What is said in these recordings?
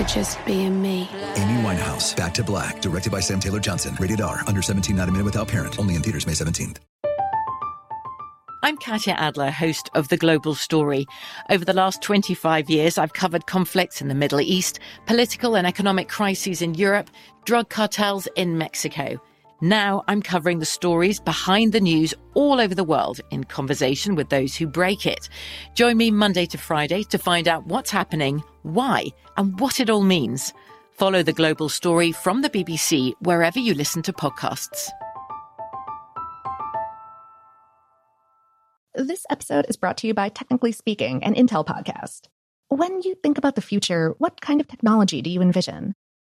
for just being me. Amy Winehouse, Back to Black, directed by Sam Taylor Johnson. Rated R, under 17, not a minute without parent. Only in theaters May 17th. I'm Katya Adler, host of The Global Story. Over the last 25 years, I've covered conflicts in the Middle East, political and economic crises in Europe, drug cartels in Mexico. Now I'm covering the stories behind the news all over the world in conversation with those who break it. Join me Monday to Friday to find out what's happening, why, and what it all means. Follow the global story from the BBC wherever you listen to podcasts. This episode is brought to you by Technically Speaking, an Intel podcast. When you think about the future, what kind of technology do you envision?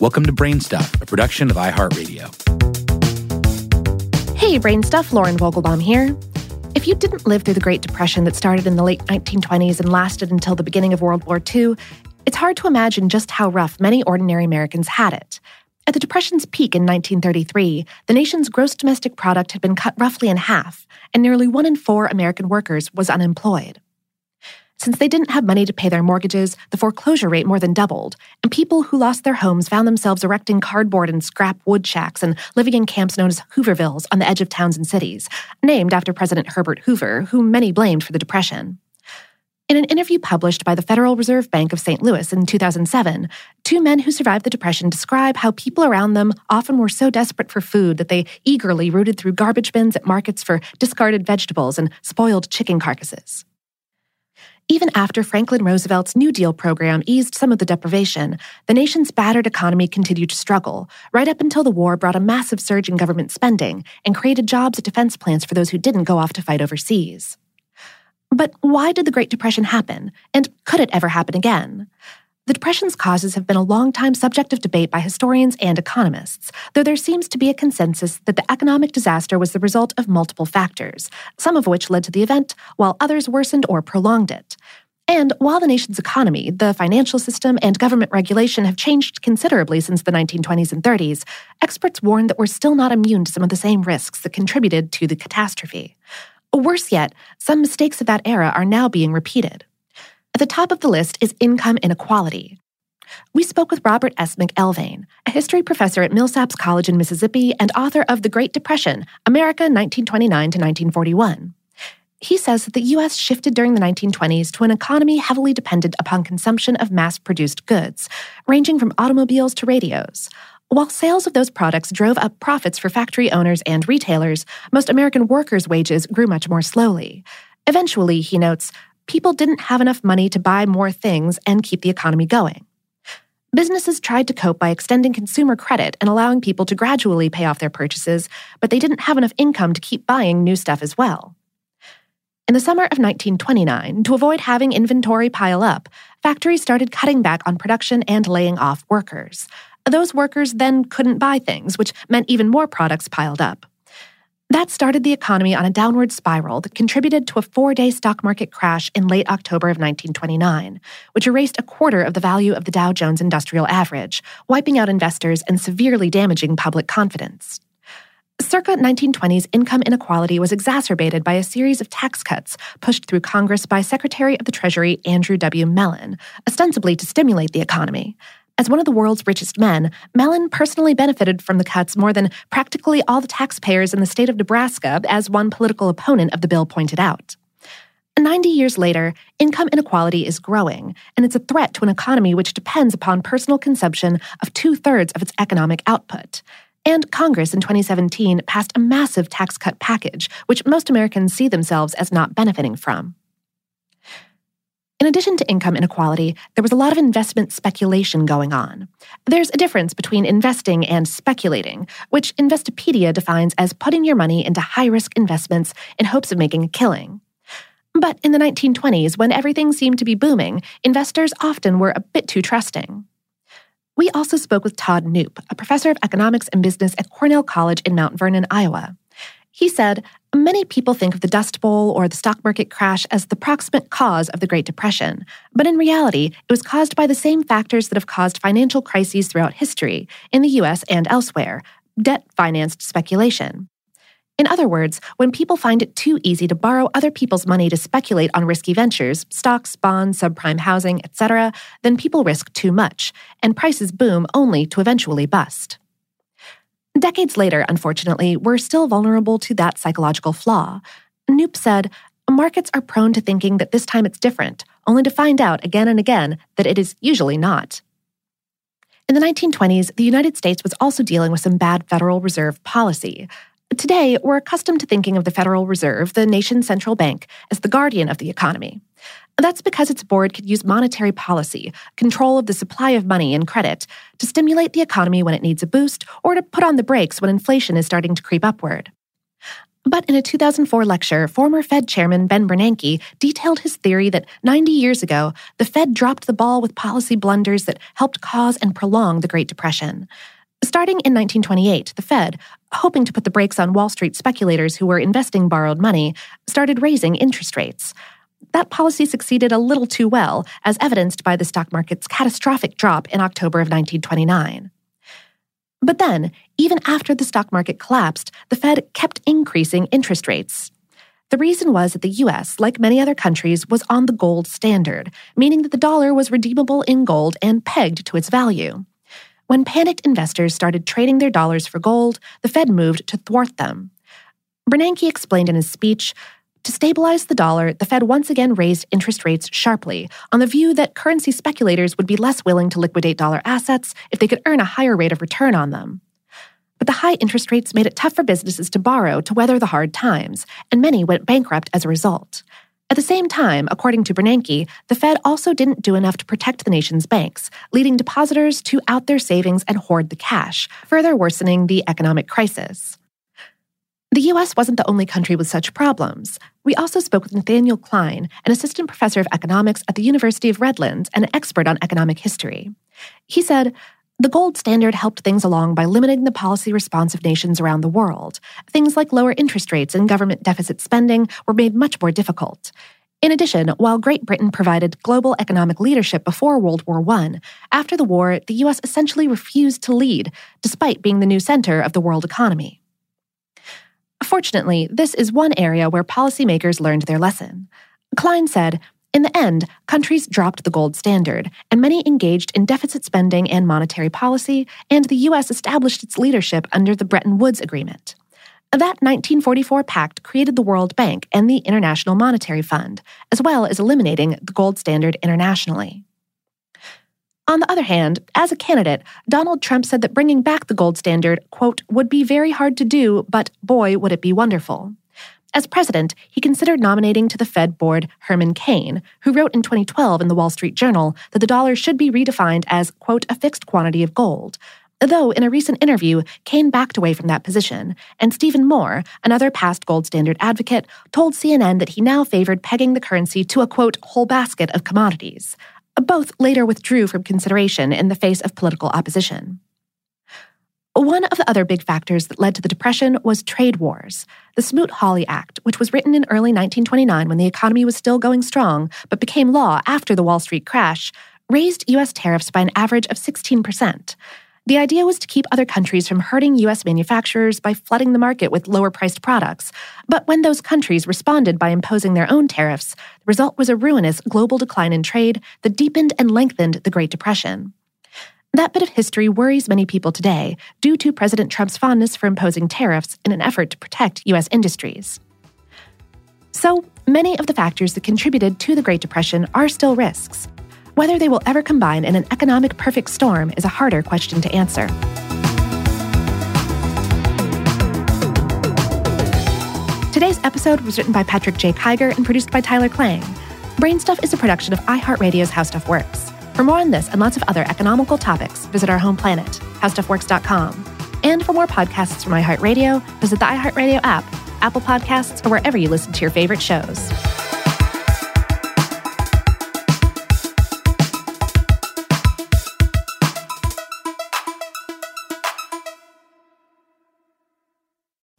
Welcome to Brainstuff, a production of iHeartRadio. Hey, Brainstuff, Lauren Vogelbaum here. If you didn't live through the Great Depression that started in the late 1920s and lasted until the beginning of World War II, it's hard to imagine just how rough many ordinary Americans had it. At the Depression's peak in 1933, the nation's gross domestic product had been cut roughly in half, and nearly one in four American workers was unemployed. Since they didn't have money to pay their mortgages, the foreclosure rate more than doubled, and people who lost their homes found themselves erecting cardboard and scrap wood shacks and living in camps known as Hoovervilles on the edge of towns and cities, named after President Herbert Hoover, whom many blamed for the Depression. In an interview published by the Federal Reserve Bank of St. Louis in 2007, two men who survived the Depression describe how people around them often were so desperate for food that they eagerly rooted through garbage bins at markets for discarded vegetables and spoiled chicken carcasses. Even after Franklin Roosevelt's New Deal program eased some of the deprivation, the nation's battered economy continued to struggle, right up until the war brought a massive surge in government spending and created jobs at defense plants for those who didn't go off to fight overseas. But why did the Great Depression happen? And could it ever happen again? The Depression's causes have been a long-time subject of debate by historians and economists, though there seems to be a consensus that the economic disaster was the result of multiple factors, some of which led to the event, while others worsened or prolonged it. And while the nation's economy, the financial system, and government regulation have changed considerably since the 1920s and 30s, experts warn that we're still not immune to some of the same risks that contributed to the catastrophe. Worse yet, some mistakes of that era are now being repeated. At the top of the list is income inequality. We spoke with Robert S. McElvaine, a history professor at Millsaps College in Mississippi and author of The Great Depression America 1929 to 1941. He says that the U.S. shifted during the 1920s to an economy heavily dependent upon consumption of mass produced goods, ranging from automobiles to radios. While sales of those products drove up profits for factory owners and retailers, most American workers' wages grew much more slowly. Eventually, he notes, people didn't have enough money to buy more things and keep the economy going. Businesses tried to cope by extending consumer credit and allowing people to gradually pay off their purchases, but they didn't have enough income to keep buying new stuff as well. In the summer of 1929, to avoid having inventory pile up, factories started cutting back on production and laying off workers. Those workers then couldn't buy things, which meant even more products piled up. That started the economy on a downward spiral that contributed to a four day stock market crash in late October of 1929, which erased a quarter of the value of the Dow Jones Industrial Average, wiping out investors and severely damaging public confidence. Circa 1920s income inequality was exacerbated by a series of tax cuts pushed through Congress by Secretary of the Treasury Andrew W. Mellon, ostensibly to stimulate the economy. As one of the world's richest men, Mellon personally benefited from the cuts more than practically all the taxpayers in the state of Nebraska, as one political opponent of the bill pointed out. 90 years later, income inequality is growing, and it's a threat to an economy which depends upon personal consumption of two thirds of its economic output. And Congress in 2017 passed a massive tax cut package, which most Americans see themselves as not benefiting from. In addition to income inequality, there was a lot of investment speculation going on. There's a difference between investing and speculating, which Investopedia defines as putting your money into high risk investments in hopes of making a killing. But in the 1920s, when everything seemed to be booming, investors often were a bit too trusting. We also spoke with Todd Knoop, a professor of economics and business at Cornell College in Mount Vernon, Iowa. He said, Many people think of the Dust Bowl or the stock market crash as the proximate cause of the Great Depression, but in reality, it was caused by the same factors that have caused financial crises throughout history, in the US and elsewhere debt financed speculation. In other words, when people find it too easy to borrow other people's money to speculate on risky ventures, stocks, bonds, subprime housing, etc., then people risk too much, and prices boom only to eventually bust. Decades later, unfortunately, we're still vulnerable to that psychological flaw. Knoop said, Markets are prone to thinking that this time it's different, only to find out again and again that it is usually not. In the 1920s, the United States was also dealing with some bad Federal Reserve policy. Today, we're accustomed to thinking of the Federal Reserve, the nation's central bank, as the guardian of the economy. That's because its board could use monetary policy, control of the supply of money and credit, to stimulate the economy when it needs a boost or to put on the brakes when inflation is starting to creep upward. But in a 2004 lecture, former Fed chairman Ben Bernanke detailed his theory that 90 years ago, the Fed dropped the ball with policy blunders that helped cause and prolong the Great Depression. Starting in 1928, the Fed, hoping to put the brakes on Wall Street speculators who were investing borrowed money, started raising interest rates that policy succeeded a little too well, as evidenced by the stock market's catastrophic drop in October of 1929. But then, even after the stock market collapsed, the Fed kept increasing interest rates. The reason was that the US, like many other countries, was on the gold standard, meaning that the dollar was redeemable in gold and pegged to its value. When panicked investors started trading their dollars for gold, the Fed moved to thwart them. Bernanke explained in his speech to stabilize the dollar, the Fed once again raised interest rates sharply on the view that currency speculators would be less willing to liquidate dollar assets if they could earn a higher rate of return on them. But the high interest rates made it tough for businesses to borrow to weather the hard times, and many went bankrupt as a result. At the same time, according to Bernanke, the Fed also didn't do enough to protect the nation's banks, leading depositors to out their savings and hoard the cash, further worsening the economic crisis. The US wasn't the only country with such problems. We also spoke with Nathaniel Cline, an assistant professor of economics at the University of Redlands and an expert on economic history. He said, the gold standard helped things along by limiting the policy response of nations around the world. Things like lower interest rates and government deficit spending were made much more difficult. In addition, while Great Britain provided global economic leadership before World War I, after the war, the US essentially refused to lead, despite being the new center of the world economy. Fortunately, this is one area where policymakers learned their lesson. Cline said, in the end, countries dropped the gold standard, and many engaged in deficit spending and monetary policy, and the U.S. established its leadership under the Bretton Woods Agreement. That 1944 pact created the World Bank and the International Monetary Fund, as well as eliminating the gold standard internationally. On the other hand, as a candidate, Donald Trump said that bringing back the gold standard, quote, would be very hard to do, but boy, would it be wonderful. As president, he considered nominating to the Fed board Herman Cain, who wrote in 2012 in the Wall Street Journal that the dollar should be redefined as, quote, a fixed quantity of gold. Though in a recent interview, Cain backed away from that position, and Stephen Moore, another past gold standard advocate, told CNN that he now favored pegging the currency to a quote, whole basket of commodities. Both later withdrew from consideration in the face of political opposition. One of the other big factors that led to the Depression was trade wars. The Smoot Hawley Act, which was written in early 1929 when the economy was still going strong but became law after the Wall Street crash, raised U.S. tariffs by an average of 16%. The idea was to keep other countries from hurting U.S. manufacturers by flooding the market with lower priced products. But when those countries responded by imposing their own tariffs, the result was a ruinous global decline in trade that deepened and lengthened the Great Depression. That bit of history worries many people today due to President Trump's fondness for imposing tariffs in an effort to protect U.S. industries. So, many of the factors that contributed to the Great Depression are still risks. Whether they will ever combine in an economic perfect storm is a harder question to answer. Today's episode was written by Patrick J. Kiger and produced by Tyler Klang. Brainstuff is a production of iHeartRadio's How Stuff Works. For more on this and lots of other economical topics, visit our home planet, howstuffworks.com. And for more podcasts from iHeartRadio, visit the iHeartRadio app, Apple Podcasts, or wherever you listen to your favorite shows.